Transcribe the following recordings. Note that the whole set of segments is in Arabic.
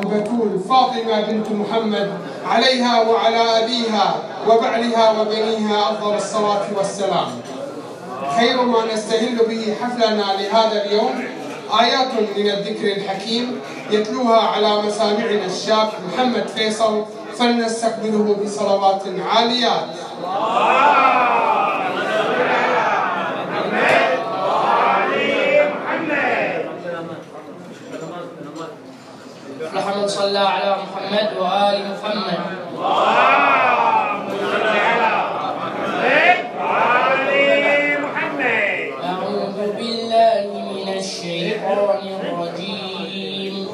البتول فاطمة بنت محمد عليها وعلى أبيها وبعلها وبنيها أفضل الصلاة والسلام. خير ما نستهل به حفلنا لهذا اليوم آيات من الذكر الحكيم يتلوها على مسامعنا الشاب محمد فيصل فلنستقبله بصلوات عاليات. من صلى على محمد وآل محمد. أعوذ بالله من الشيطان الرجيم.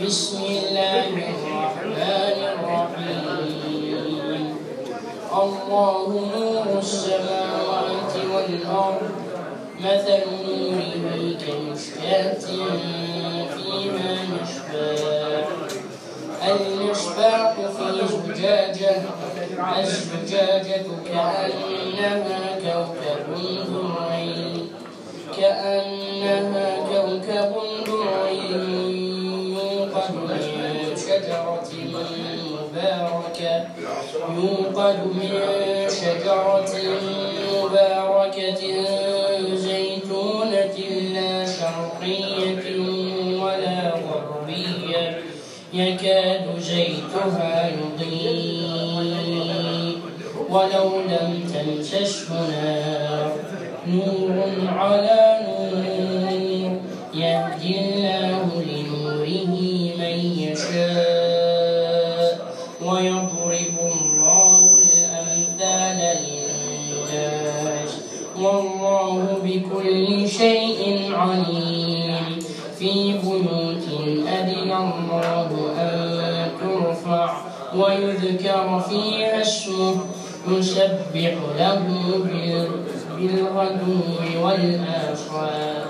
بسم الله الرحمن الرحيم. الله نور السماوات والأرض مثل نوره كمشكاة فيها مشباح المصباح في زجاجة الزجاجة كأنها كوكب دري كأنها كوكب دري يوقد من شجرة مباركة. يوقد من ولو لم تمسسه نار نور على نور. يهدي الله لنوره من يشاء. ويضرب الله الأمثال للناس. والله بكل شيء عليم. في بيوت أذن الله أن ترفع. ويذكر فيها اسمه. يسبح له بال- بالغدو والآصال.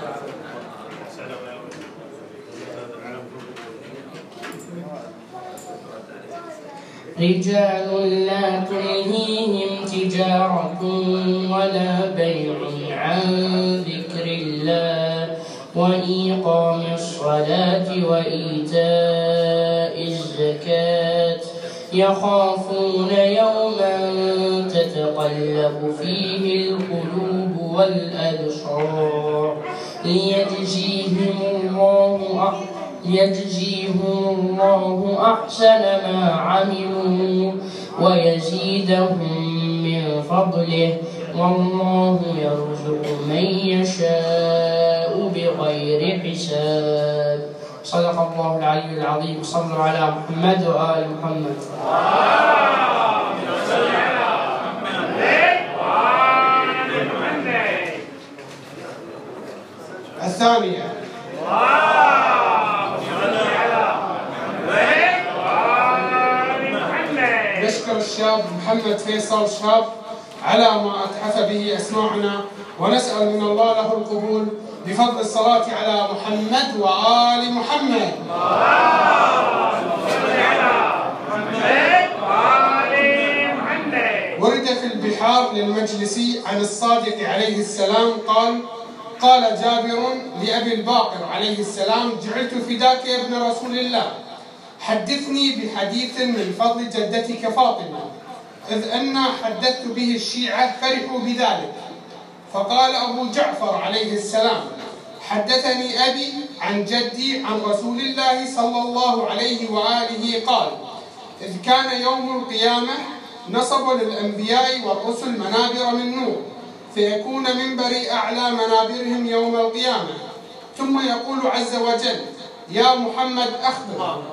رجال لا تلهيهم تجارة ولا بيع عن ذكر الله وإيقام الصلاة وإيتاء الزكاة. يخافون يوما تتقلب فيه القلوب والأبصار ليجزيهم الله يجزيهم الله أحسن ما عملوا ويزيدهم من فضله والله يرزق من يشاء بغير حساب صدق الله العلي العظيم صلوا على محمد وآل محمد الثانية. نشكر الشاب محمد فيصل شاب على ما أتحف به أسماعنا ونسأل من الله له القبول بفضل الصلاة على محمد وآل محمد. ورد في البحار للمجلسي عن الصادق عليه السلام قال قال جابر لأبي الباقر عليه السلام جعلت فداك يا ابن رسول الله. حدثني بحديث من فضل جدتك فاطمة. إذ أن حدثت به الشيعة فرحوا بذلك. فقال أبو جعفر عليه السلام حدثني أبي عن جدي عن رسول الله صلى الله عليه وآله قال إذ كان يوم القيامة نصب للأنبياء والرسل منابر من نور فيكون منبري أعلى منابرهم يوم القيامة. ثم يقول عز وجل يا محمد أخبر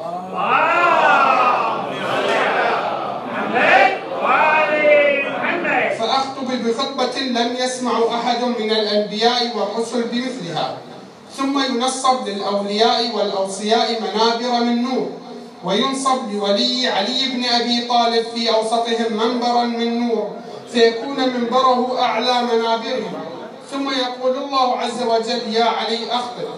فأخطب بخطبة لم يسمع أحد من الأنبياء والرسل بمثلها ثم ينصب للأولياء والأوصياء منابر من نور وينصب لولي علي بن أبي طالب في أوسطهم منبرا من نور فيكون منبره أعلى منابرهم. ثم يقول الله عز وجل يا علي أخطب.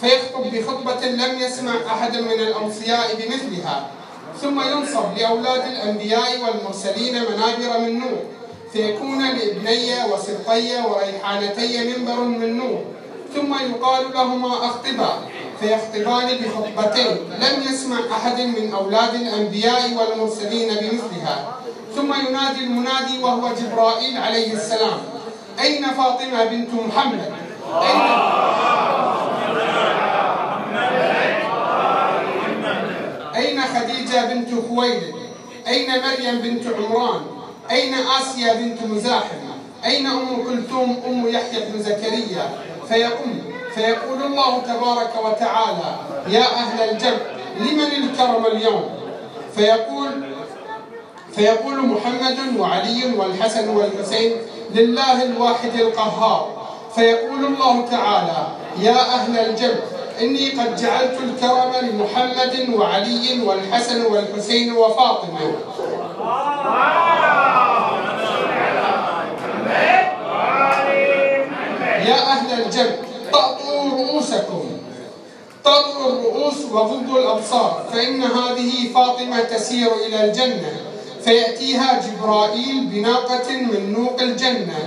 فيخطب بخطبة لم يسمع أحد من الأوصياء بمثلها ثم ينصب لأولاد الأنبياء والمرسلين منابر من نور. فيكون لابني وسبطي وريحانتي منبر من نور ثم يقال لهما أخطبا فيخطبان بخطبتين لم يسمع أحد من أولاد الأنبياء والمرسلين بمثلها. ثم ينادي المنادي وهو جبرائيل عليه السلام أين فاطمة بنت محمد؟ أين؟ أين خديجة بنت خويلد؟ أين مريم بنت عمران؟ أين آسيا بنت مزاحم؟ أين أم كلثوم أم يحيى بن زكريا؟ فيقوم فيقول الله تبارك وتعالى يا أهل الجنة لمن الكرم اليوم؟ فيقول فيقول محمد وعلي والحسن والحسين لله الواحد القهار. فيقول الله تعالى يا أهل الجنة إني قد جعلت الكرم لمحمد وعلي والحسن والحسين وفاطمة يا الجنة. طأطوا رؤوسكم. طأطوا الرؤوس وغضوا الأبصار. فإن هذه فاطمة تسير إلى الجنة. فيأتيها جبرائيل بناقة من نوق الجنة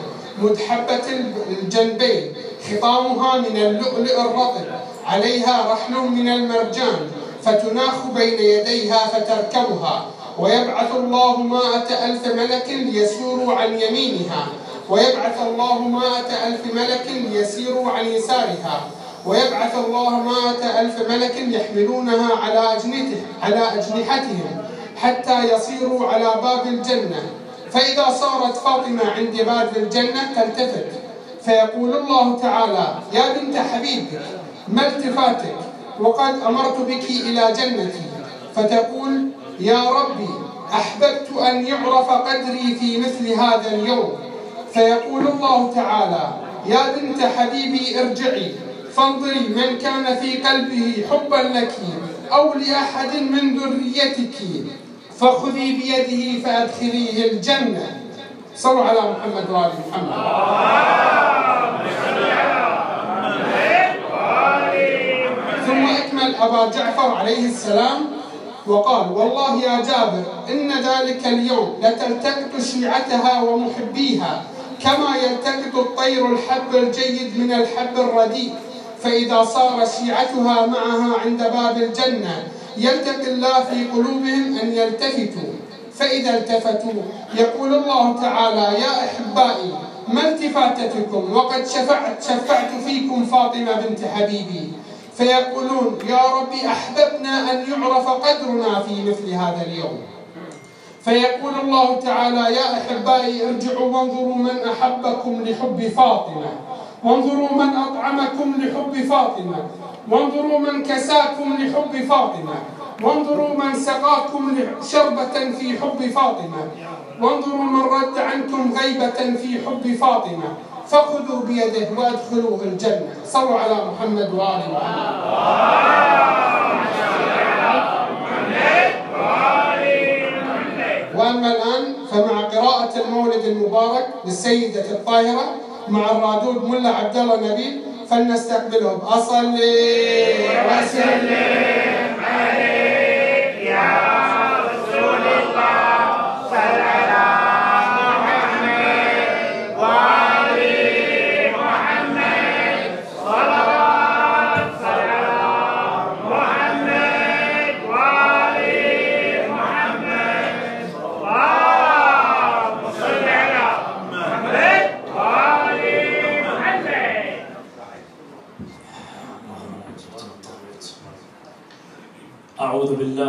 مدحبة الجنبين. خطامها من اللؤلؤ الرطب. عليها رحل من المرجان. فتناخ بين يديها فتركبها. ويبعث الله مائة ألف ملك ليسوروا عن يمينها. ويبعث الله مائة ألف ملك ليسيروا عن يسارها. ويبعث الله مائة ألف ملك يحملونها على على أجنحتهم حتى يصيروا على باب الجنة. فإذا صارت فاطمة عند باب الجنة تلتفت. فيقول الله تعالى يا بنت حبيبك ما التفاتك؟ وقد أمرت بك إلى جنتي. فتقول يا ربي أحببت أن يعرف قدري في مثل هذا اليوم. فيقول الله تعالى يا بنت حبيبي ارجعي فانظري من كان في قلبه حبا لك أو لأحد من ذريتك فخذي بيده فأدخليه الجنة. صلوا على محمد وآل محمد. ثم أكمل أبا جعفر عليه السلام وقال والله يا جابر إن ذلك اليوم لتلتقط شيعتها ومحبيها كما يلتقط الطير الحب الجيد من الحب الرديء فإذا صار شيعتها معها عند باب الجنة يلتقي الله في قلوبهم أن يلتفتوا. فإذا التفتوا يقول الله تعالى يا أحبائي ما التفاتتكم؟ وقد شفعت شفعت فيكم فاطمة بنت حبيبي. فيقولون يا رب أحببنا أن يعرف قدرنا في مثل هذا اليوم. فيقول الله تعالى يا أحبائي ارجعوا وانظروا من أحبكم لحب فاطمة. وانظروا من أطعمكم لحب فاطمة. وانظروا من كساكم لحب فاطمة. وانظروا من سقاكم شربة في حب فاطمة. وانظروا من رد عنكم غيبة في حب فاطمة. فخذوا بيده وأدخلوه الجنة. صلوا على محمد وآل محمد. وأما الآن فمع قراءة المولد المبارك للسيدة الطاهرة مع الرادود ملا عبد الله نبيل فلنستقبلهم. أصلي. وسلم عليك يا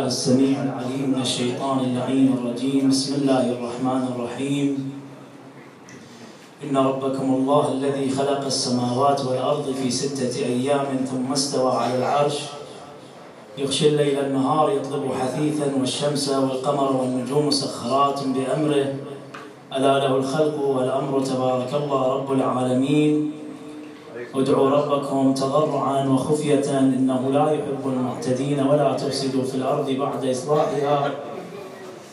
السميع العليم من الشيطان اللعين الرجيم. بسم الله الرحمن الرحيم. إن ربكم الله الذي خلق السماوات والأرض في ستة أيام ثم استوى على العرش. يغشي الليل النهار يطلب حثيثا والشمس والقمر والنجوم مسخرات بأمره. ألا له الخلق والأمر تبارك الله رب العالمين. ادعوا ربكم تضرعا وخفية إنه لا يحب المعتدين ولا تفسدوا في الأرض بعد إصلاحها.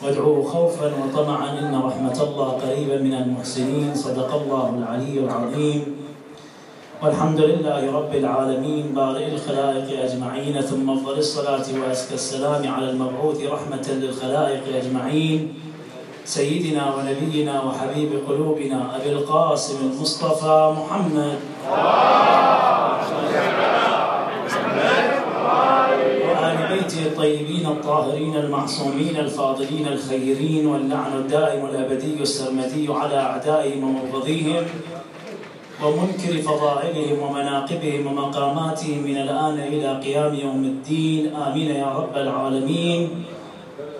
وادعوه خوفا وطمعا إن رحمة الله قريبا من المحسنين. صدق الله العلي العظيم. والحمد لله رب العالمين. بارئ الخلائق أجمعين. ثم أفضل الصلاة وأزكى السلام على المبعوث رحمة للخلائق أجمعين. سيدنا ونبينا وحبيب قلوبنا أبي القاسم المصطفى محمد. بيته الطيبين الطاهرين المعصومين الفاضلين الخيرين واللعن الدائم الأبدي السرمدي على أعدائهم ومبغضيهم ومنكر فضائلهم ومناقبهم ومقاماتهم من الآن إلى قيام يوم الدين. آمين يا رب العالمين.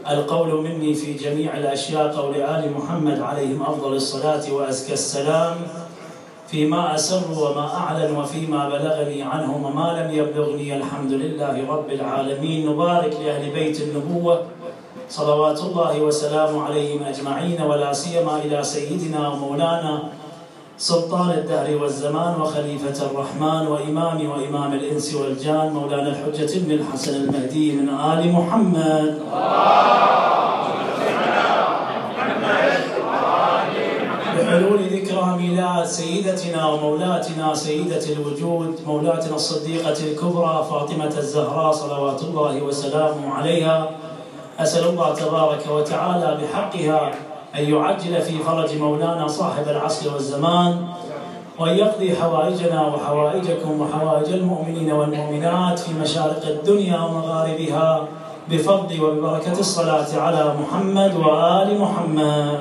القول مني في جميع الأشياء قول آل محمد عليهم أفضل الصلاة وأزكى السلام. فيما أسر وما أعلن وفيما بلغني عنهم وما لم يبلغني الحمد لله رب العالمين. نبارك لأهل بيت النبوة صلوات الله وسلامه عليهم أجمعين ولا سيما إلى سيدنا ومولانا سلطان الدهر والزمان وخليفة الرحمن وإمام وإمام الإنس والجان مولانا الحجة بن الحسن المهدي من آل محمد. ميلاد سيدتنا ومولاتنا سيدة الوجود مولاتنا الصديقة الكبرى فاطمة الزهراء صلوات الله وسلامه عليها. أسأل الله تبارك وتعالى بحقها أن يعجل في فرج مولانا صاحب العصر والزمان وأن يقضي حوائجنا وحوائجكم وحوائج المؤمنين والمؤمنات في مشارق الدنيا ومغاربها بفضل وببركة الصلاة على محمد وآل محمد.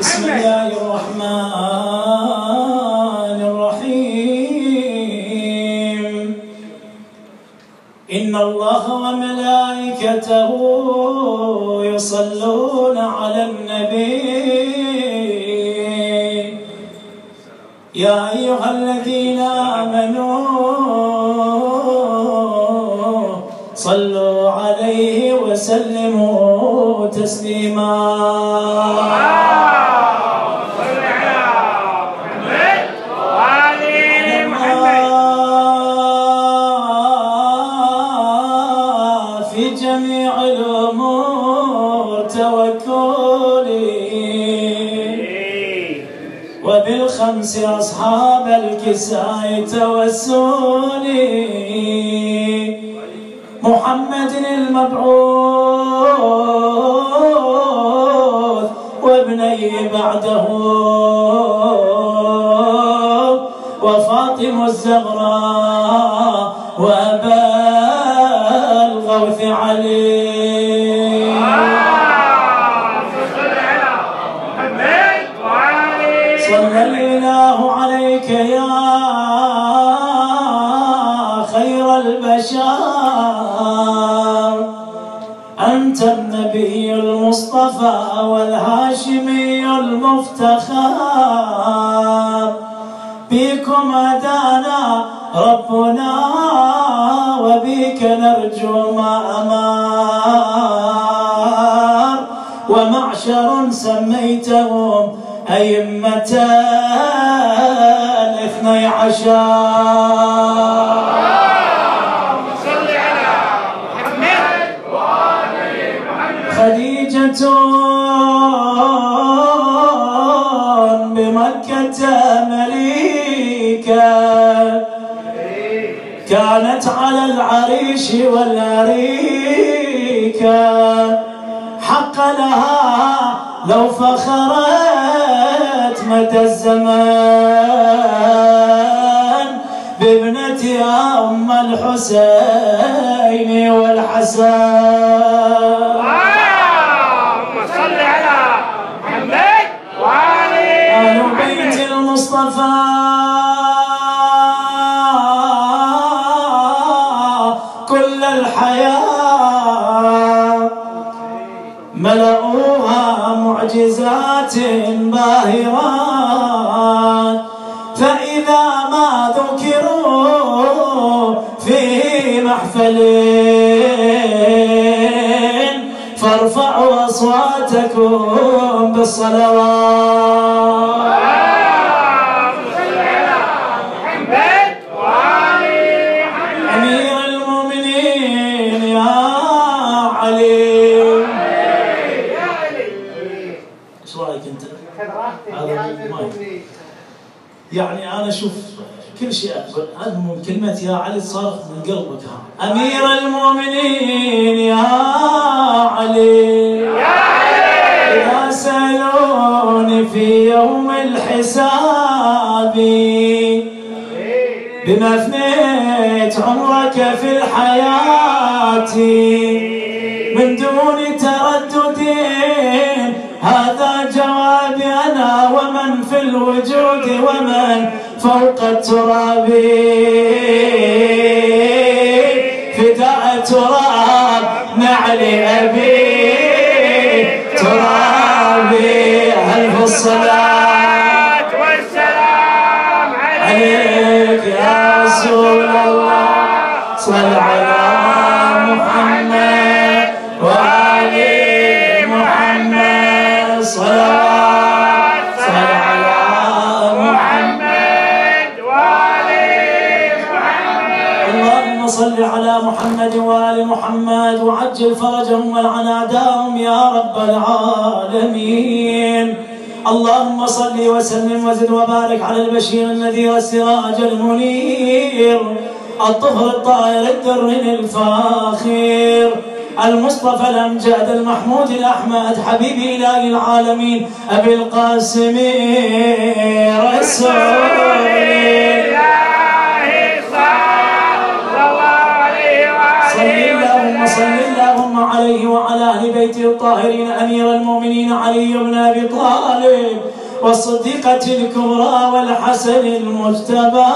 بسم الله الرحمن الرحيم. إن الله وملائكته يصلون على النبي. يا أيها الذين وبالخمس أصحاب الكساء توسلي محمد المبعوث. المصطفى والهاشمي المفتخر. بكم هدانا ربنا وبك نرجو ما أمار ومعشر سميتهم أئمة الاثني عشر. خديجة بمكة مليكة كانت على العريش والأريكة حق لها لو فخرت مدى الزمان بابنتها أم الحسين والحسن. باهرات. فإذا ما ذكروا في محفل فارفعوا أصواتكم بالصلوات. من كلمه يا علي صارت من قلبك ها. أمير المؤمنين يا علي. يا علي. اذا سالوني في يوم الحساب. بما فنيت عمرك في الحياة. من دون تردد هذا جوابي أنا ومن في الوجود ومن فوق التراب. العالمين. اللهم صل وسلم وزد وبارك على البشير النذير السراج المنير. الطهر الطاهر الدر الفاخر. المصطفى الأمجاد المحمود الأحمد حبيب إله العالمين أبي القاسم رسول بيته الطاهرين أمير المؤمنين علي بن أبي طالب والصديقة الكبرى والحسن المجتبى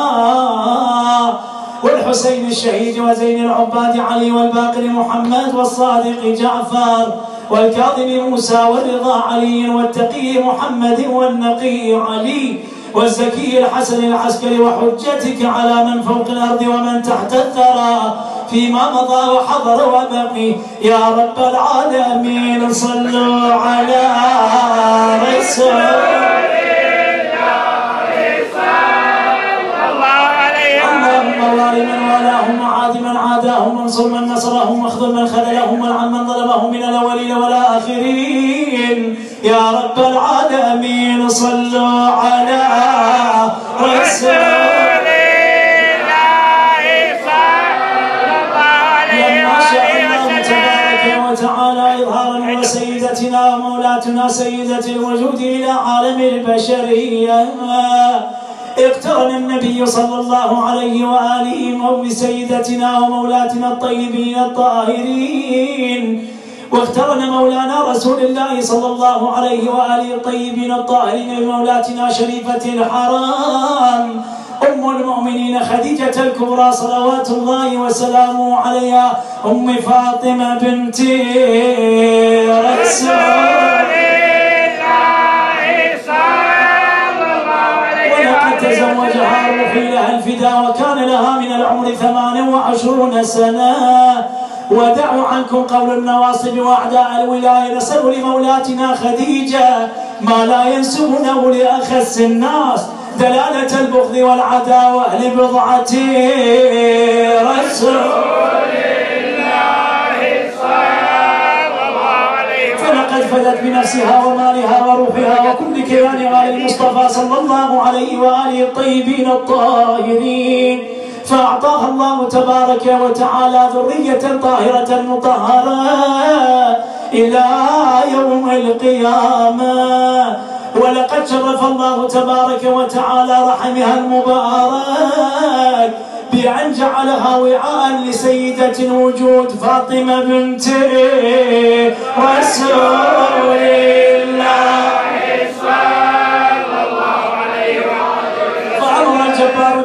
والحسين الشهيد وزين العباد علي والباقر محمد والصادق جعفر والكاظم موسى والرضا علي والتقي محمد والنقي علي والزكي الحسن العسكري وحجتك على من فوق الأرض ومن تحت الثرى فيما مضى وحضر وبقي. يا رب العالمين صلوا على رسول. وانصر من نصرهم واخذل من خذلهم والعن من ظلمهم من الأولين والآخرين. يا رب العالمين صلوا على رسول الله. صلى الله عليه وسلم وتعالى إظهارا وسيدتنا ومولاتنا سيدة الوجود إلى عالم البشرية. اقترن النبي صلى الله عليه وآله بسيدتنا ومولاتنا الطيبين الطاهرين. واقترن مولانا رسول الله صلى الله عليه وآله الطيبين الطاهرين بمولاتنا شريفة الحرام. أم المؤمنين خديجة الكبرى صلوات الله وسلامه عليها. أم فاطمة بنت رسول ولقد تزوجها روحي لها الفداء وكان لها من العمر ثمان وعشرون سنة. ودعوا عنكم قول النواصب وأعداء الولاية. نسأل لمولاتنا خديجة ما لا ينسبونه لأخس الناس دلالة البغض والعداوة لبضعة رسول فلقد فدت بنفسها ومالها وروحها وكل كيان آل المصطفى صلى الله عليه وآله الطيبين الطاهرين. فأعطاها الله تبارك وتعالى ذرية طاهرة مطهرة إلى يوم القيامة. ولقد شرف الله تبارك وتعالى رحمها المبارك بأن جعلها وعاء لسيدة الوجود فاطمة بنت رسول الله.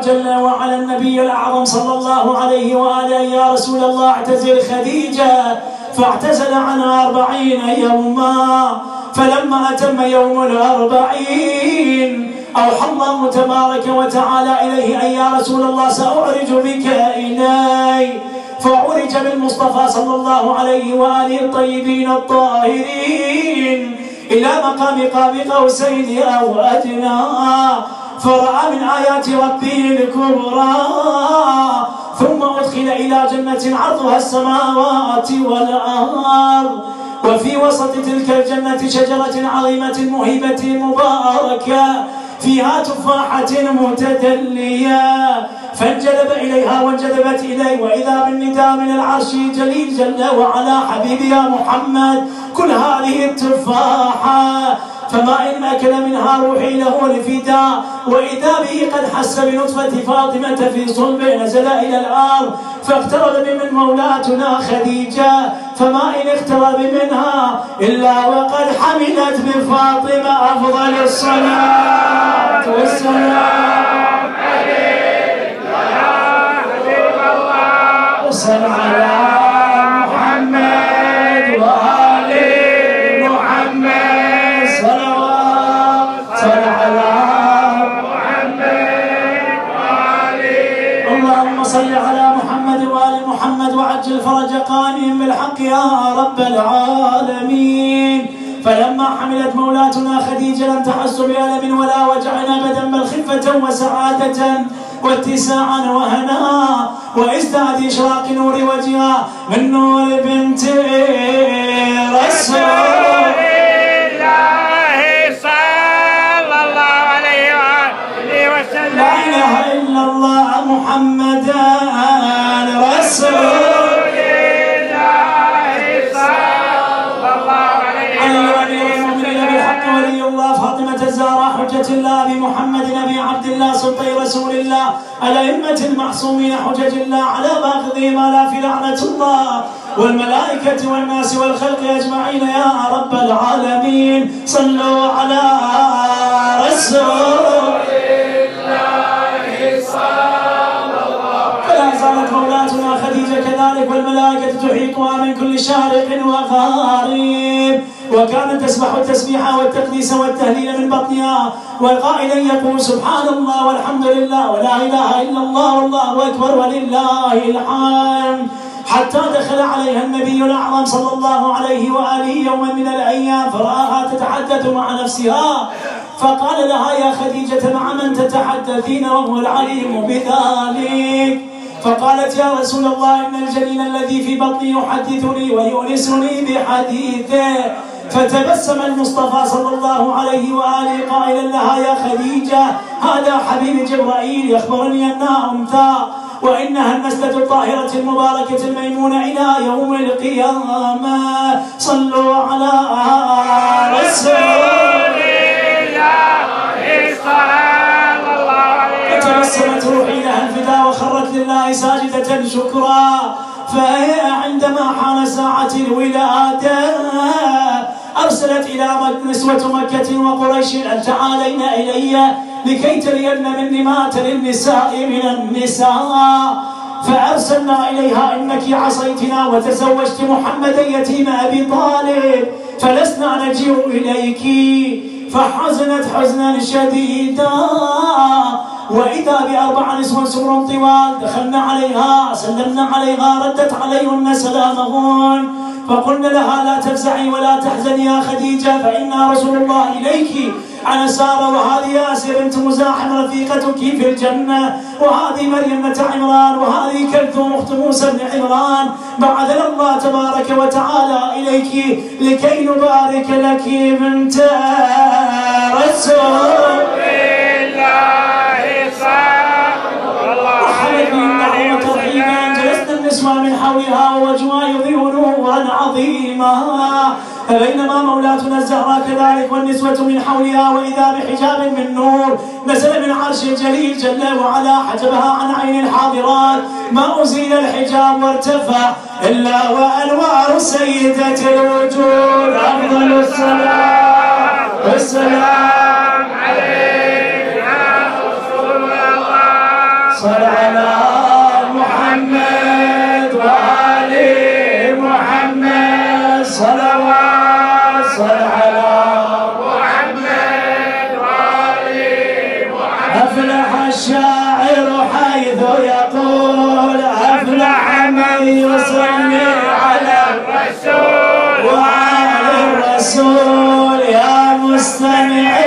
جل وعلا النبي الأعظم صلى الله عليه وآله يا رسول الله اعتزل خديجة فاعتزل عنها أربعين يوما. فلما أتم يوم الأربعين أوحى الله تبارك وتعالى إليه أن يا رسول الله سأعرج بك إلي. فعرج بالمصطفى صلى الله عليه وآله الطيبين الطاهرين إلى مقام قاب قوسين أو أدنى. فرأى من آيات ربه الكبرى ثم أدخل إلى جنة عرضها السماوات والأرض. وفي وسط تلك الجنة شجرة عظيمة مهيبة مباركة فيها تفاحة متدلية. فانجذب إليها وانجذبت إليه وإذا بالنداء من العرش جليل جل وعلا حبيبي يا محمد كل هذه التفاحة. فما إن أكل منها روحي له الفداء وإذا به قد حس بنطفة فاطمة في صلبه نزل إلى الأرض فاقترب من مولاتنا خديجة. فما إن اقترب منها إلا وقد حملت بفاطمة أفضل الصلاة والسلام. صل على قائم بالحق يا رب العالمين. فلما حملت مولاتنا خديجة لم تحس بألم ولا وجع أبدا بل خفة وسعادة واتساعا وهناء وإزداد إشراق نور وجهها من نور بنت رسول. الله صلى الله عليه وسلم. لا إله إلا الله محمدا رسول. الله بمحمد نبي عبد الله سلطي رسول الله الأئمة المعصومين حجج الله على باغضهم آلاف لعنة الله والملائكة والناس والخلق أجمعين يا رب العالمين صلوا على رسول مولاتنا خديجة كذلك والملائكة تحيطها من كل شارق وغارب. وكانت تسبح التسبيح والتقديس والتهليل من بطنها وقائلا يقول سبحان الله والحمد لله ولا إله إلا الله والله أكبر ولله الحمد. حتى دخل عليها النبي الأعظم صلى الله عليه وآله يوما من الأيام فراها تتحدث مع نفسها. فقال لها يا خديجة مع من تتحدثين وهو العليم بذلك. فقالت يا رسول الله إن الجنين الذي في بطني يحدثني ويؤنسني بحديثه فتبسم المصطفى صلى الله عليه وآله قائلا لها يا خديجة هذا حبيب جبرائيل يخبرني أنها أنثى وإنها النسلة الطاهرة المباركة الميمونة إلى يوم القيامة. صلوا على رسول فتبسمت لله ساجدة شكرا. فهي عندما حان ساعة الولادة أرسلت إلى نسوة مكة وقريش أن تعالين إلي لكي ترين مني ما تري النساء من النساء. فأرسلنا إليها إنك عصيتنا وتزوجت محمدا يتيم أبي طالب فلسنا نجيء إليك. فحزنت حزنا شديدا. وإذا بأربع نسوة سمر طوال دخلنا عليها سلمنا عليها ردت عليهن سلامهن. فقلنا لها لا تفزعي ولا تحزني يا خديجة فإنا رسول الله إليك. أنا سارة وهذه آسيا بنت مزاحم رفيقتك في الجنة. وهذه مريم بنت عمران وهذه كلثوم أخت موسى بن عمران. بعثنا الله تبارك وتعالى إليك لكي نبارك لك بنت رسول وحمد من حولها ووجهها يضيء نورا عظيما. فبينما مولاتنا الزهراء كذلك والنسوة من حولها وإذا بحجاب من نور نزل من عرش الجليل جل وعلا حجبها عن عين الحاضرات. ما أزيل الحجاب وارتفع إلا وأنوار سيدة الوجود. أفضل الصلاة والسلام صل على الرسول يا مستمعين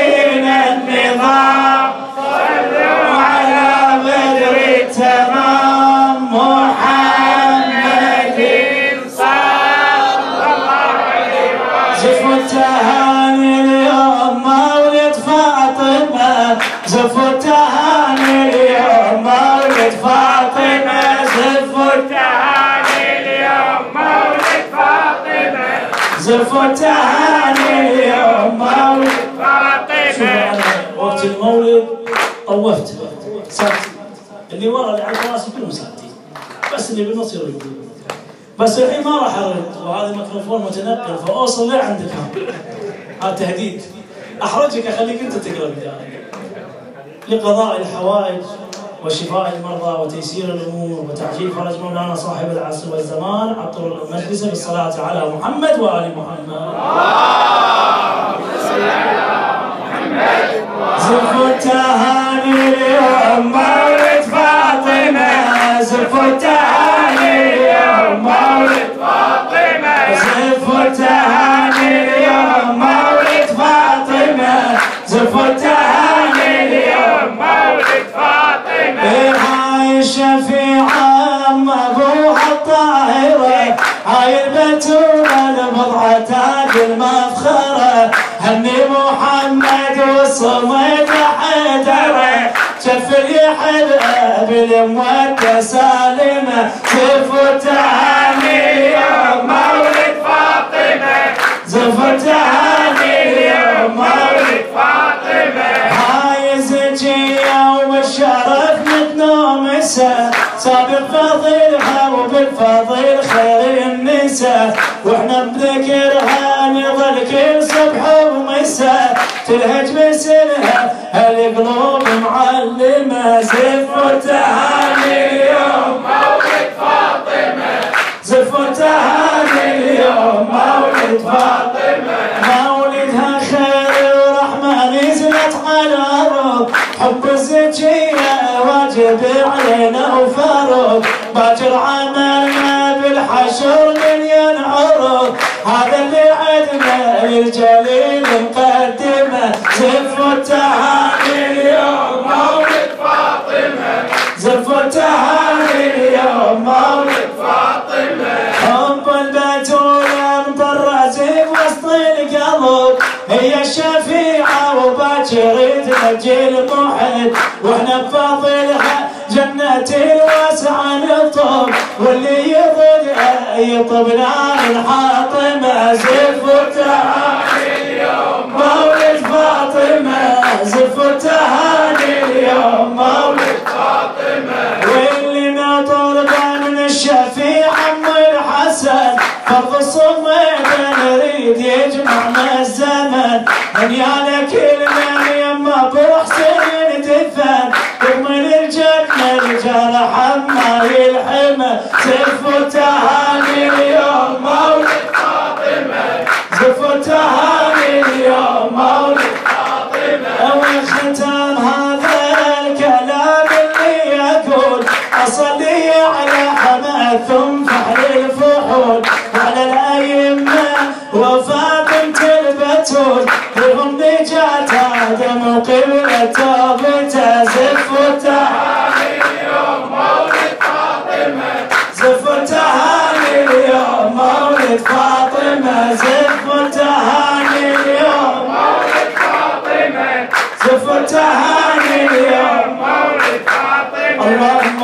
فاطمة زف التهاني زف التهاني اليوم مولد أنا وقت المولد طوفت. ساكت اللي ورا اللي على الكراسي كلهم ساكتين بس اللي بالنص يرد بس الحين ما راح أرد. وهذا ميكروفون متنقل فأوصل لعندك هذا تهديد. أحرجك أخليك أنت تقرأ. بداية لقضاء الحوائج. وشفاء المرضى وتيسير الأمور وتعجيل فرج مولانا صاحب العصر والزمان عطر المجلس بالصلاة على محمد وآل محمد. زف التهاني اليوم مولد فاطمة زف التهاني اليوم مولد هاي الشفيعة أم أبوها الطاهرة هاي البتولة البضعة تاج المفخرة هني محمد والصمد حيدرة شف يحلى بالمودة سالمة. زف التهاني متنومسة سابق فضيلها وبالفضيل خير النساء. وإحنا بذكرها نظل كل صبح ومساء. تلهج بسنها القلوب معلمة؟ زف التهاني اليوم مولد فاطمة. زف التهاني اليوم مولد فاطمة. مولدها خير ورحمة نزلت على الأرض حب الزكية واجب علينا وفاروق باكر عملنا بالحشر من ينعرض. هذا اللي عدنا للجليل مقدمة. زف التهاني اليوم مولد فاطمة. زف التهاني اليوم مولد فاطمة. حب البتولة مطرزة وسط القلب. هي الشفيعة وباكر تنجي المحب وإحنا بفضلها جنة الواسعة نطب واللي يضلها يطبنا من حاطمة زف التهاني اليوم. مولد فاطمة زف التهاني اليوم. مولد واللي نطلبه من الشفيع عم الحسن فرض الصمد نريد يجمعنا الزمن. من يالك الجرح ما يلحمه زف التهاني اليوم مولد زف التهاني اليوم مولد وختام هذا الكلام اللي يقول أصلي على حماد ثم فحل الفحول. وعلى الأئمة وفاطمة البتول. لهم نجاة آدم وقبلة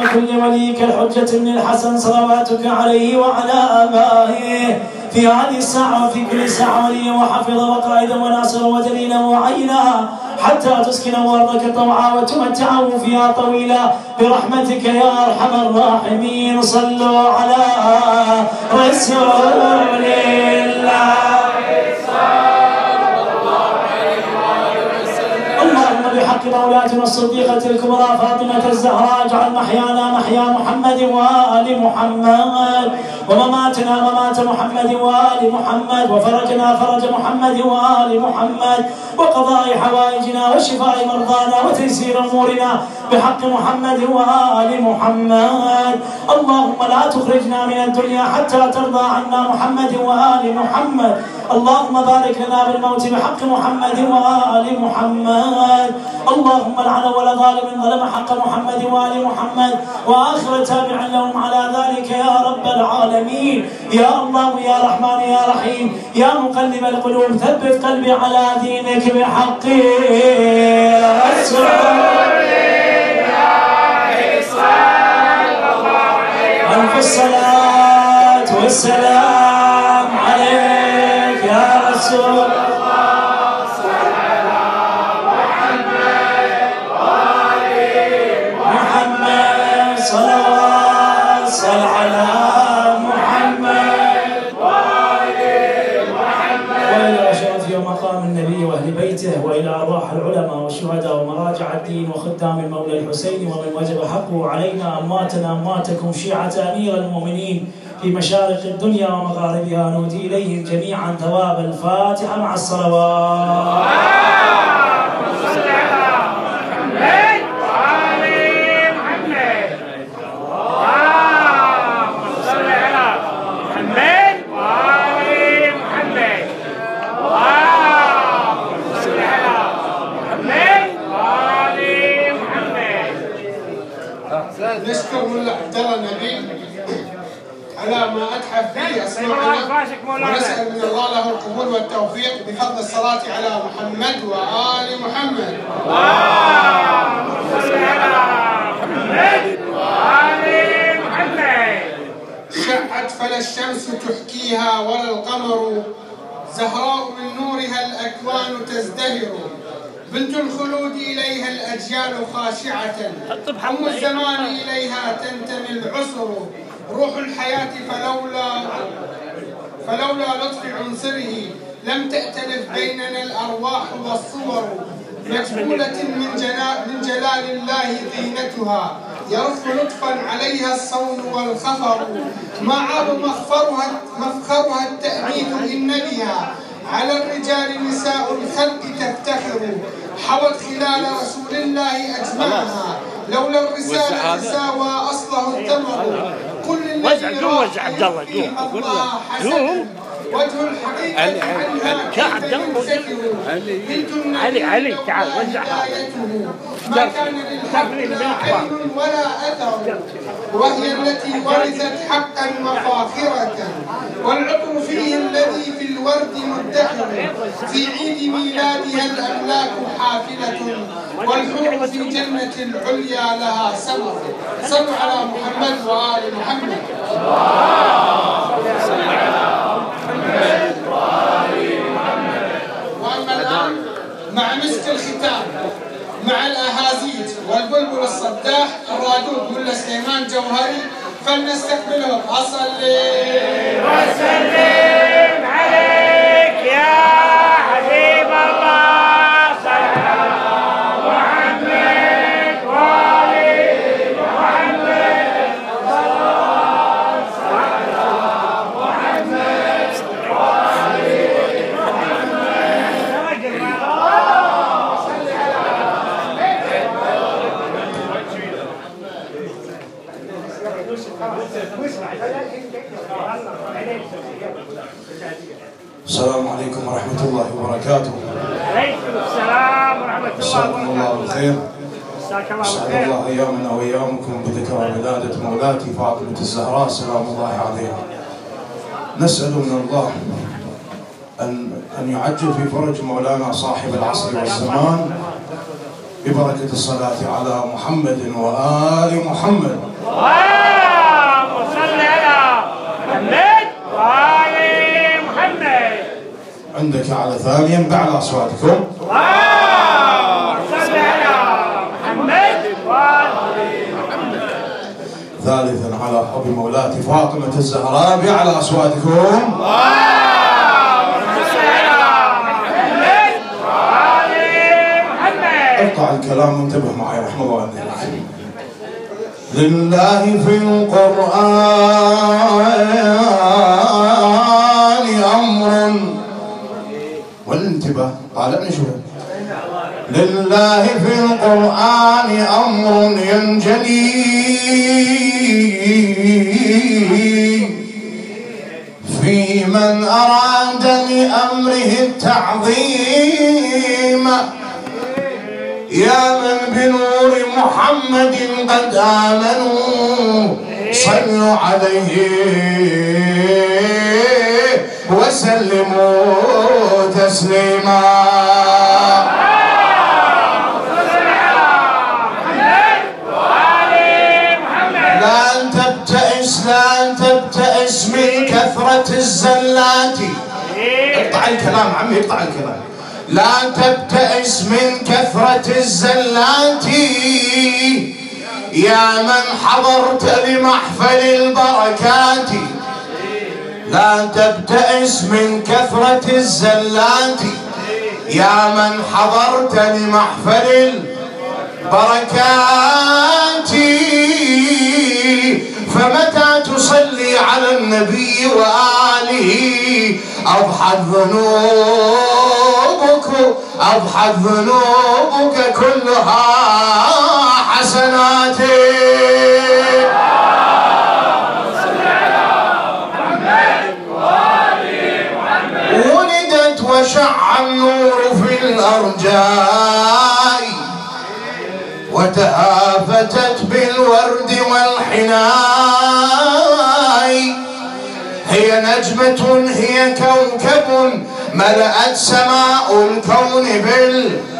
اللهم كن لوليك الحجة بن الحسن صلواتك عليه وعلى آبائه. في هذه الساعة وفي كل ساعة وليا وحفظا وقائدا وناصرا ودليلا وعينا حتى تسكنه أرضك طوعا وتمتعه فيها طويلا. برحمتك يا أرحم الراحمين. صلوا على رسول الله. مولاتنا الصديقة الكبرى فاطمة الزهراء. اجعل محيانا محيا محمد وآل محمد. ومماتنا ممات محمد وآل محمد. وفرجنا فرج محمد وآل محمد. وقضاء حوائجنا وشفاء مرضانا وتيسير أمورنا بحق محمد وآل محمد. اللهم لا تخرجنا من الدنيا حتى ترضى عنا محمد وآل محمد. اللهم بارك لنا بالموت بحق محمد وآل محمد. اللهم لعن ولا ظالم ظلم حق محمد وآل محمد. وآخر تابع لهم على ذلك يا رب العالمين. يا الله يا رحمن يا رحيم. يا مقلب القلوب ثبت قلبي على دينك بحق. رسول ألف الصلاة والسلام. الدين وخدام المولى الحسين ومن وجب حقه علينا أمواتنا أمواتكم شيعة أمير المؤمنين في مشارق الدنيا ومغاربها. نودي إليهم جميعا ثواب الفاتحة مع الصلوات صل على محمد وآل محمد اللهم صل على محمد وآل محمد اللهم صل على محمد وآل محمد نشكر ملا عبد الله نبيل به اسماعنا ونسأل من الله له القبول والتوفيق بفضل الصلاة على محمد وآل محمد. صل على محمد وآل محمد شعت فلا الشمس تحكيها ولا القمر. زهراء من نورها الأكوان تزدهر. بنت الخلود إليها الأجيال خاشعة. أم الزمان إليها تنتمي العسر. روح الحياة فلولا فلولا لطف عنصره لم تأتلف بيننا الأرواح والصور مجبولة من جلال, من جلال الله زينتها. يرف لطفا عليها الصون والخفر. ما عاب مخفرها مفخرها التأمين إن بها على الرجال نساء الخلق تفتخر. حوت خلال رسول الله أجمعها. لولا الرسالة ساوى أصله الثمر وزع، قوم وزع عبد الله، قوم، قول قوم. وجه الحقيقة علي، علي، عنها علي. الله. علي. تعال، وزعها. ما كان للحق ولا أثر وهي التي ورثت حقا مفاخرة والعطر فيه الذي في الورد مدخر في عيد ميلادها الأملاك حافلة والحور في جنة العليا لها سمر صلوا على محمد وآل محمد واما مع مسك الختام مع الأهازيج والبلبل الصداح الرادود ملا سليمان جوهري فلنستقبلهم. أصلي. وسلم وأيامكم بذكرى ولادة مولاتي فاطمة الزهراء سلام الله عليها. نسأل من الله أن أن يعجل في فرج مولانا صاحب العصر والزمان ببركة الصلاة على محمد وآل محمد. اللهم صل على محمد وآل محمد. عندك على ثانيا بأعلى أصواتكم اللهم صل على محمد وآل حب مولاتي فاطمة الزهراء بأعلى أصواتكم. اقطع الكلام وانتبه معي رحمة الله لله في القرآن أمر. والانتباه طالعني شوي لله في القرآن أمر ينجلي في من أراد لأمره التعظيم يا من بنور محمد قد آمنوا صلوا عليه وسلموا تسليما. الزلات اقطع الكلام عمي اقطع الكلام. لا تبتئس من كثرة الزلات يا من حضرت لمحفل البركات. لا تبتئس من كثرة الزلات يا من حضرت لمحفل البركات. فمتى تصلي على النبي وآله؟ أضحت ذنوبك أضحت ذنوبك كلها حسنات. ولدت وشع النور في الأرجاء وتهافتت بالورد والحناء هي نجمة هي كوكب ملأت سماء الكون بالأضواء.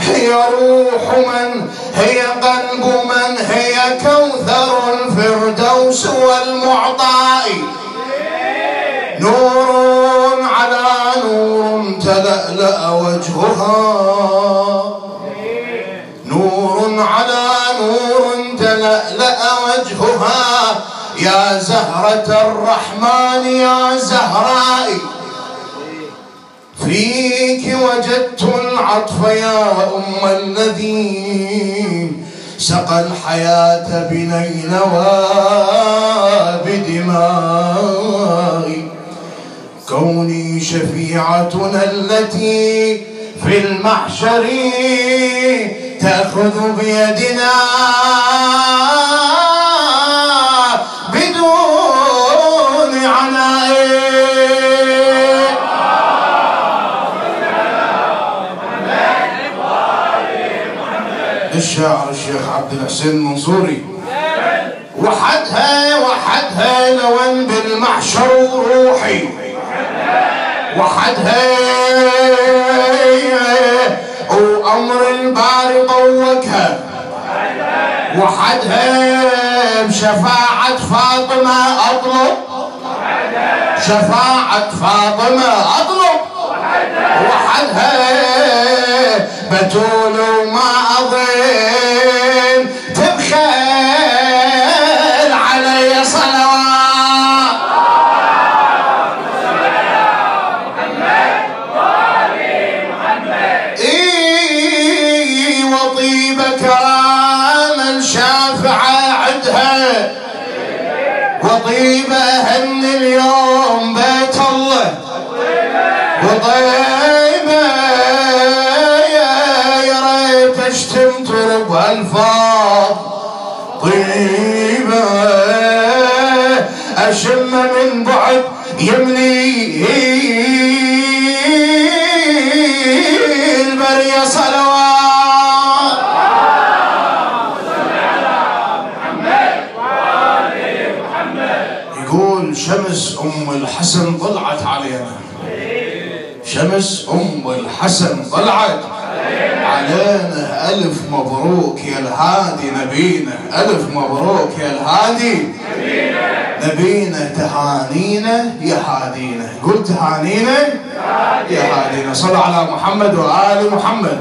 هي روح من هي قلب من هي كوثر الفردوس والمعطاء. نور على نور تلألأ وجهها. على نور تلألأ وجهها. يا زهرة الرحمن يا زهراء فيك وجدت العطف يا أم الذي سقى الحياة بنينوى بدمائي كوني شفيعتنا التي في المحشر تأخذ بيدنا بدون عناء. الشاعر الشيخ عبد الحسين المنصوري وحدها وحدها لون بالمحشر وروحي. وحدها. وأمر الباري طوقها وحدها بشفاعة فاطمة أطلب. شفاعة فاطمة أطلب. وحدها بتول وما أظن. من بعد يملي البرية صلوات. يقول شمس أم الحسن طلعت علينا. شمس أم الحسن طلعت علينا. ألف مبروك يا الهادي نبينا. ألف مبروك يا الهادي. نبينا تهانينا يا هادينا قل تهانينا يا هادينا صل على محمد وآل محمد.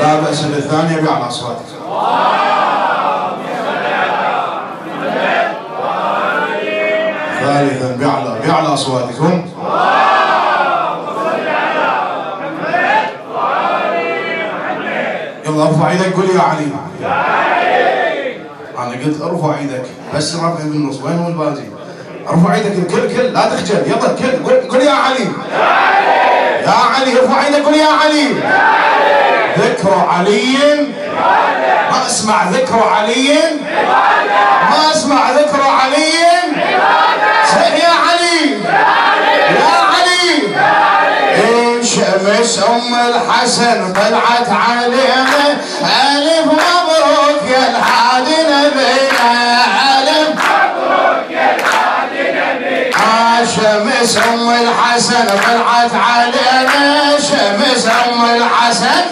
لا بأس بالثانية بأعلى أصواتك ثالثا بأعلى بأعلى أصواتكم يلا أرفع إيدك قول يا علي. أنا قلت أرفع إيدك بس رافع بالنص وين هو الباقي أرفع إيدك الكل كل لا تخجل يلا الكل قول, قول يا علي. يا علي ارفع إيدك قول يا علي. ذكر علي. ما أسمع ذكر علي. ما أسمع ذكر علي. يا علي. شمس أم الحسن طلعت علينا ألف مبروك يا الهادي نبينا ألف مبروك يا الهادي نبينا شمس أم الحسن طلعت علينا شمس أم الحسن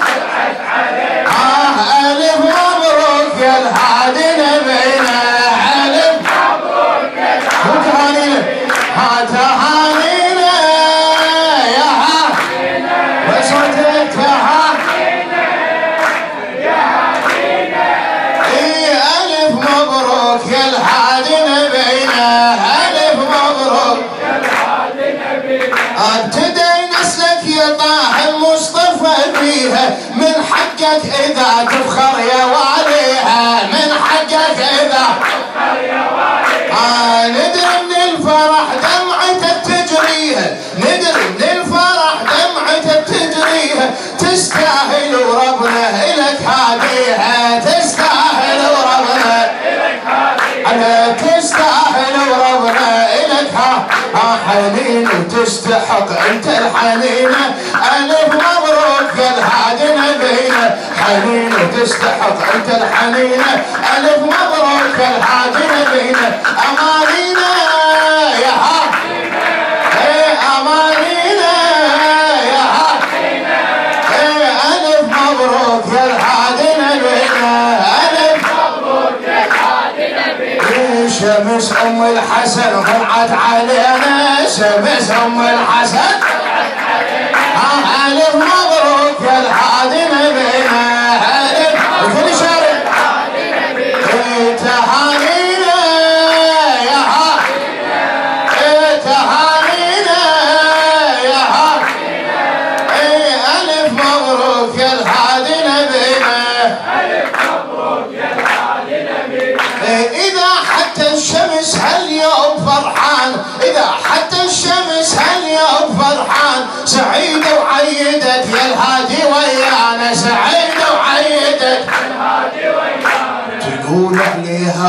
وتستحق أنت الحنينة ألف مبروك يا الهادي نبينا حنين وتستحق أنت الحنينة ألف مبروك يا الهادي نبينا أمانينا يا ها إيه أمانينا يا ها إيه ألف مبروك يا الهادي نبينا ألف شمس أم الحسن طلعت علينا. شمس ام الحسن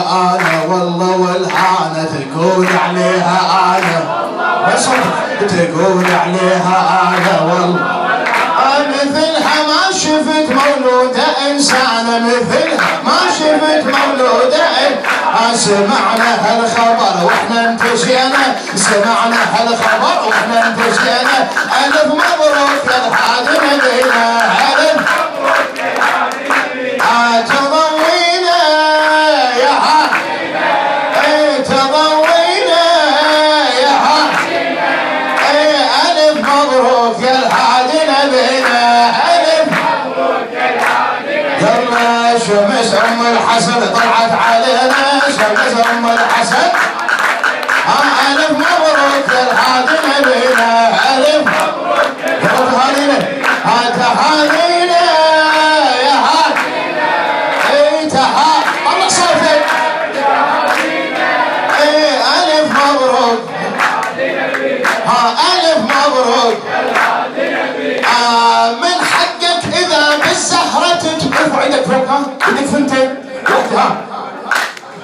أنا والله والهانة تقول عليها أنا بس تقول عليها أنا والله. مثلها ما شفت مولودة إنسانة مثلها ما شفت مولودة سمعنا هالخبر وإحنا انتشينا. سمعنا هالخبر وإحنا انتشينا. ألف مبروك يا الحاج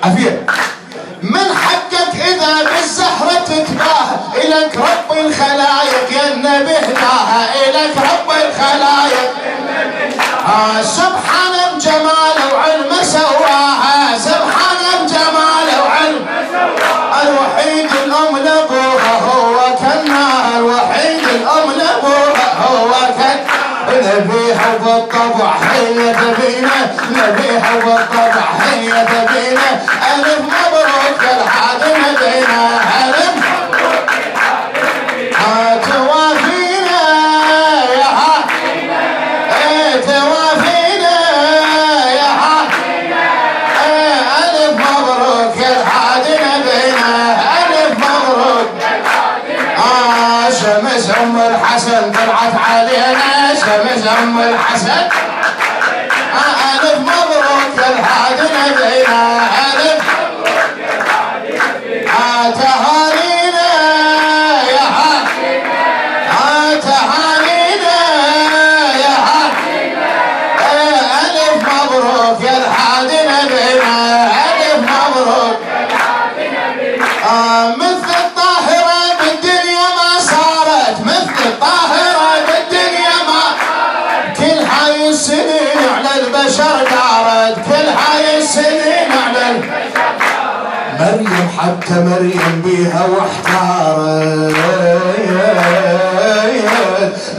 عافية من حقك إذا بالزهرة تتباهى إلك رب الخلايق يا النبي هداها إلك رب الخلايق آه سبحان بجماله وعلمه نبيها وبالطبع هي تبينا نبيها وبالطبع هي تبينا أم الحسن ألف مبروك الحادي نبينا حتى مريم بيها واحتارت.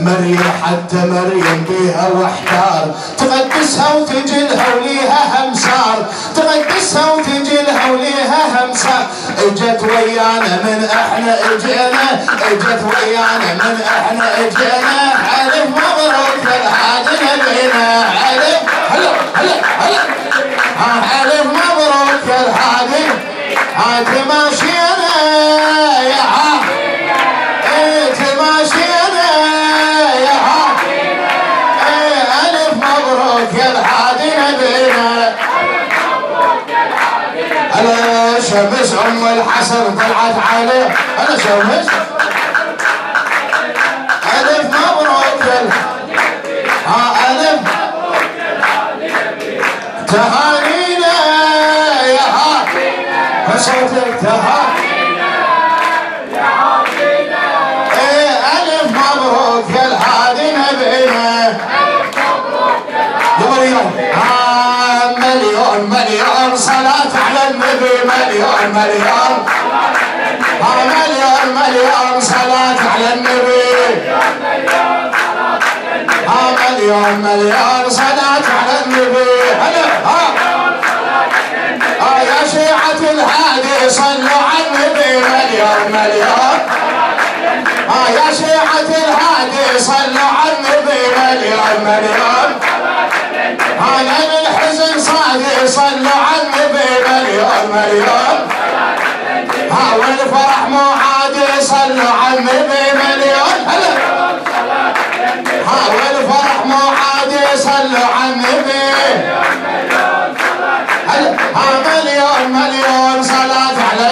مريم حتى مريم بيها واحتار. تقدسها وتجلها وليها همسار. تقدسها وتجلها وليها همسار. اجت ويانا من إحنا اجينا. اجت ويانا من إحنا اجينا. الف مبروك الهادي نبينا الف هلا هلا هلا. الهادي عاد ماشينا يا يا حاج ألف مبروك يا الحادي نبينا على شمس ام الحسن طلعت عليه أنا شمس فصوتك تهانينا إيه الف مبروك يا الهادي نبينا مليون آه مليون مليون صلاة على النبي مليون مليون آه مليون مليون صلاة على النبي آه مليون مليون صلاة على النبي هلا الهادي صلوا على النبي مليون مليون آه يا شيعة الهادي صلوا على النبي مليون مليون هذا الحزن صادق صلوا على النبي مليون مليون ها والفرح مو عادي صلوا على النبي مليون هلا ها والفرح مو عادي صلوا على النبي هلا ها مليون مليون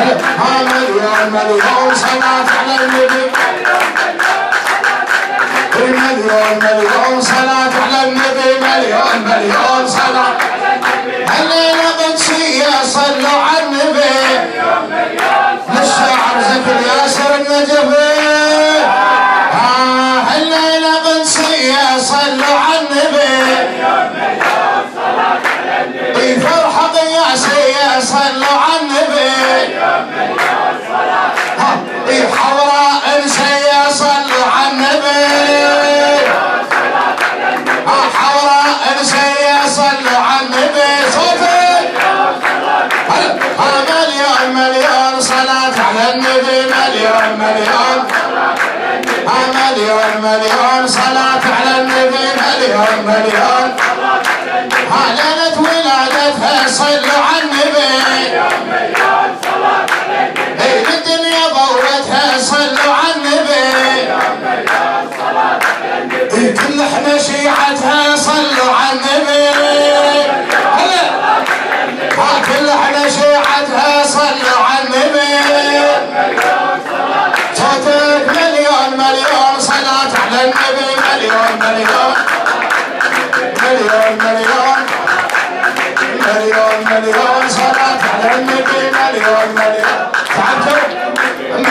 ها مليون مليون صلاة على النبي إيه مليون مليون صلاة مليون صلاة على النبي مليون مليون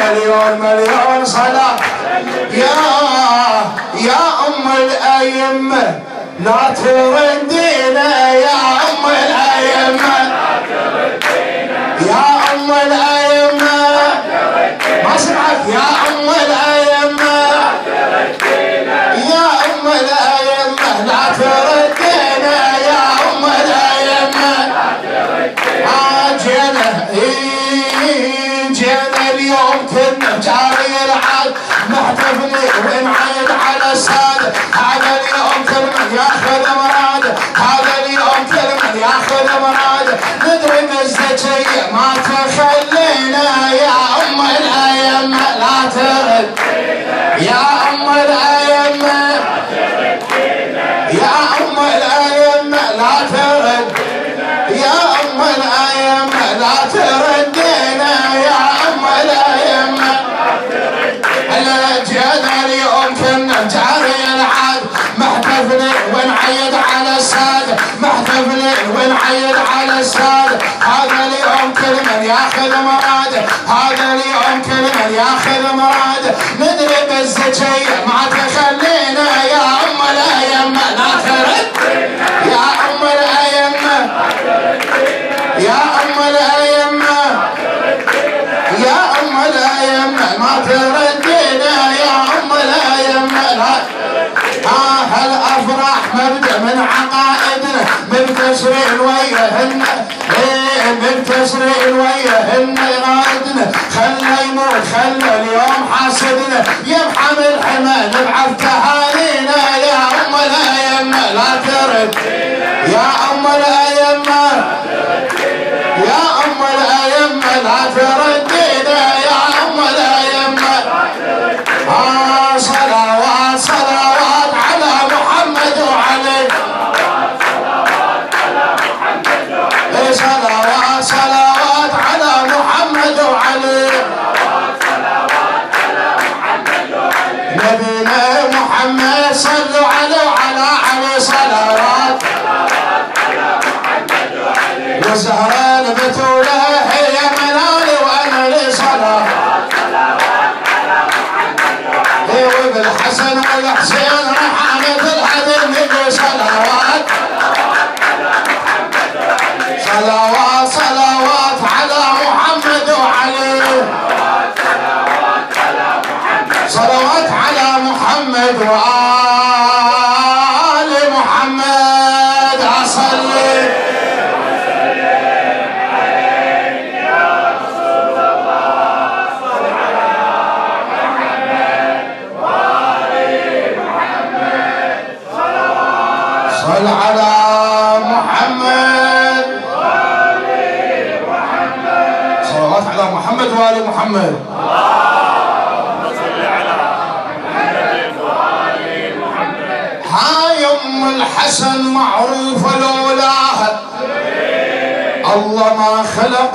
مليون مليون صلاة. يا يا أم الأئمة لا تردينا يا أم الأئمة. ونعيد على السادة هذا اليوم كل من ياخذ مراد هذا اليوم كل من ياخذ مراد ندري مزدجية ما تخلينا يا أم الأيمة لا ترد. مراد. هذا اليوم كل من ياخذ مراد. ندري بالزكية ما تخلينا يا أم الأيمة لا ترد يا أم الأيمة يا أم الأيمة يا أم الأيمة ما تردينا يا أم الأيمة لا آه الأفراح مبدأ من عقائدنا من تشريع وياهن من تشريع وياهن إرادنا خلى يموت خلى اليوم حاسدنا. يرحم الحمى نبعث تهانينا يا أم الأيمة لا ترد.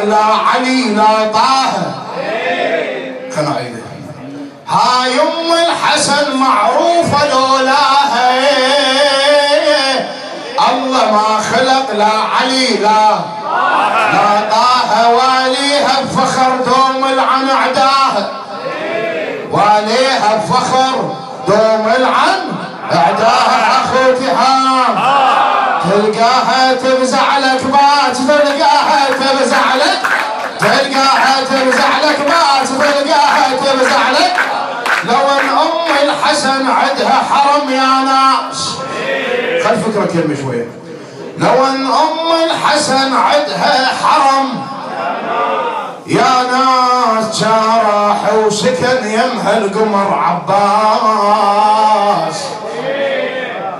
لا علي لا طه. خلنا عيده هاي ام الحسن معروفة لولاها الله ما خلق لا علي لا. لا طه واليها بفخر دوم العن اعداها واليها بفخر دوم العن اعداها أخوتها. تلقاها تفزع لك بات تلقاها تفزع لك بات تلقاها تفزع لك. لو أن أم الحسن عندها حرم يا ناس. خل فكرك يمي شوية. لو أن أم الحسن عندها حرم يا ناس. جارح وسكن يمها القمر عباس.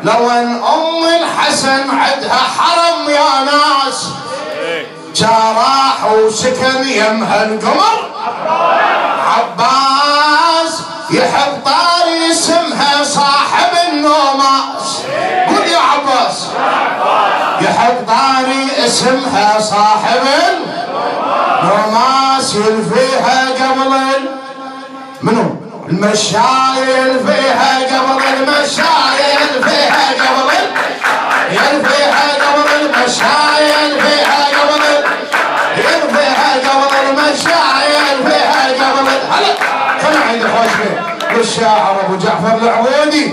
لو أن أم الحسن عندها حرم يا ناس. جراح وسكن يمها القمر عباس يحب طاري اسمها صاحب النوماس. قول يا عباس. يحب طاري اسمها صاحب النوماس. يلفيها قبل منو؟ المشايل فيها قبل المشايل فيها قبل يلفيها قبل المشايل بيه والشاعر أبو جعفر العويدي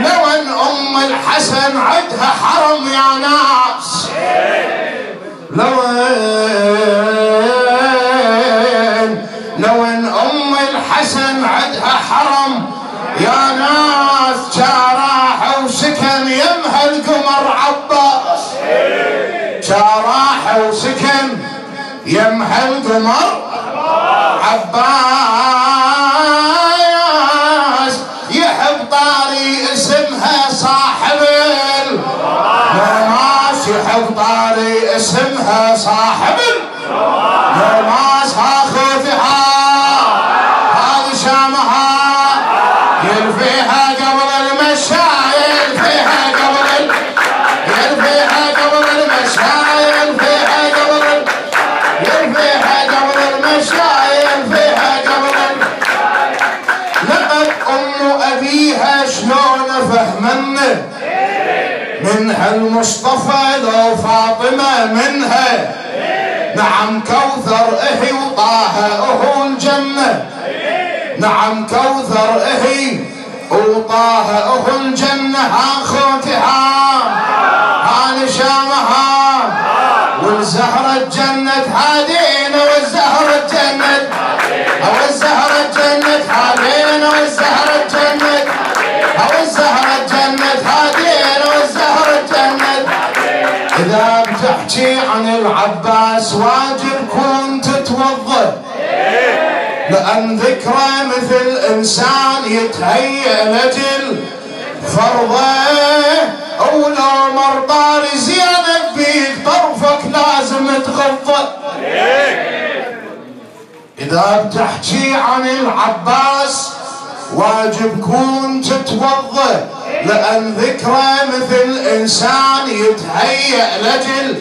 لو ان أم الحسن عندها حرم يا ناس. لو ان لو ان أم الحسن عندها حرم يا ناس. جراح وسكن يمها القمر عباس جراح وسكن يمها القمر عباس اسمها صاحب الناس اخوتها هذه شامها يلفيها قبل المشايل فيها قبل يلفيها قبل المشايل فيها قبل يلفيها قبل المشايل فيها قبل لقد أم أبيها شلون فهمنا منها المصطفى لو فاطمه منها. نعم كوثر إهي وطه أهو الجنة. نعم كوثر إهي وطه أهو الجنة. ها عن العباس واجب كون تتوضأ. لأن ذكرى مثل إنسان يتهيأ لجل فرضه ولو مرطار زينب بيك طرفك لازم تغضى إذا بتحكي عن العباس واجب كون تتوضأ. لأن ذكرى مثل إنسان يتهيأ لجل.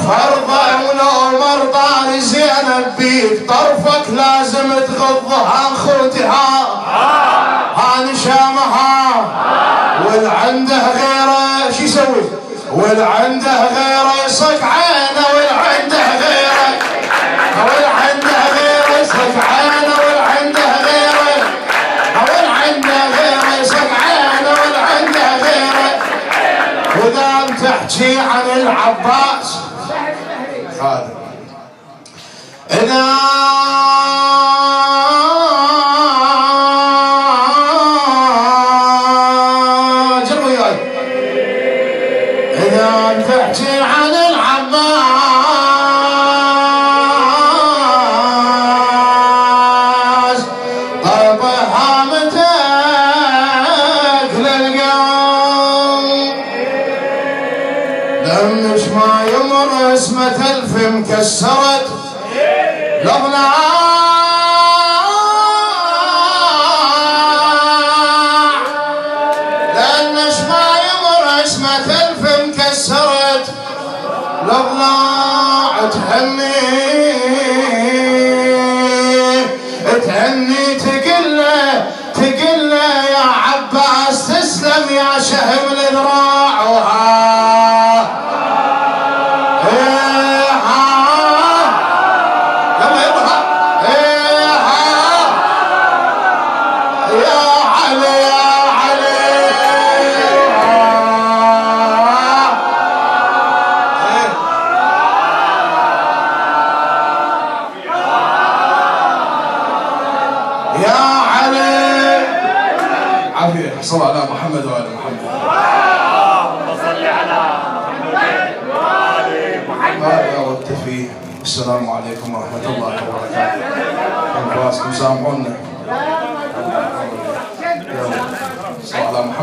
فرضه ولو مرطار زينب بيك طرفك لازم تغض ها خوتها. ها نشامها والعنده غيره شو يسوي؟ والعنده غيره يصك بتحكي عن العباس. هذا. إذا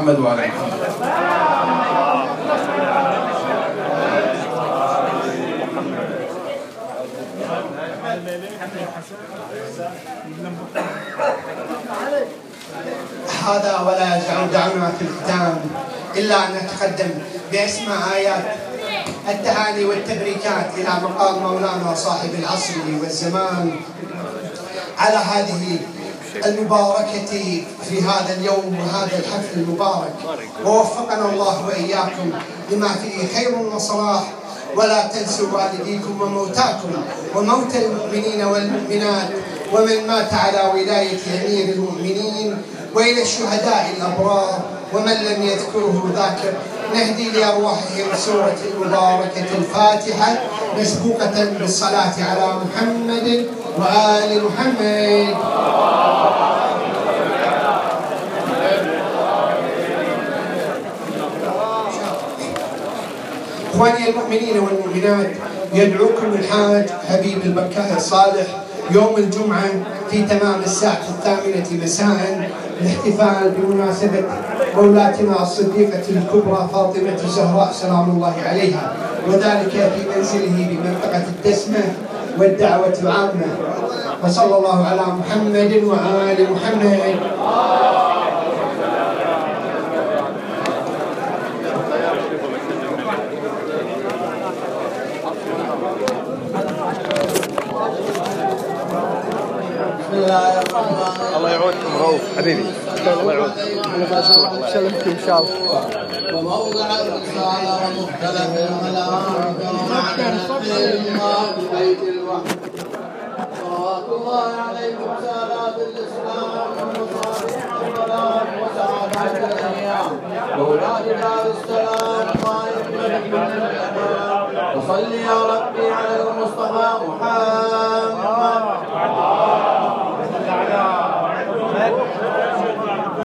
محمد وآل محمد هذا ولا يجعل دعونا في الختام إلا أن نتقدم بأسماء آيات التهاني والتبريكات إلى مقام مولانا صاحب العصر والزمان على هذه المباركة في هذا اليوم وهذا الحفل المبارك. ووفقنا الله وإياكم لما فيه خير وصلاح. ولا تنسوا والديكم وموتاكم وموتى المؤمنين والمؤمنات ومن مات على ولاية أمير المؤمنين وإلى الشهداء الأبرار ومن لم يذكره ذاكر نهدي لأرواحهم سورة المباركة الفاتحة مسبوقة بالصلاة على محمد وآل محمد. إخواني المؤمنين والمؤمنات يدعوكم الحاج حبيب البكاء الصالح يوم الجمعة في تمام الساعة الثامنة مساء الاحتفال بمناسبة مولاتنا الصديقة الكبرى فاطمة الزهراء سلام الله عليها وذلك في منزله بمنطقة التسمة والدعوة العامة وصلى الله على محمد وآل محمد. الله يعودكم رؤوف حبيبي. الله يعودكم أنا ان شاء الله وموضع في بيت الوحي صلوات الله عليكم سالات الإسلام الظلام وسعادات الأيام السلام وصلي يا ربي على المصطفى محمد.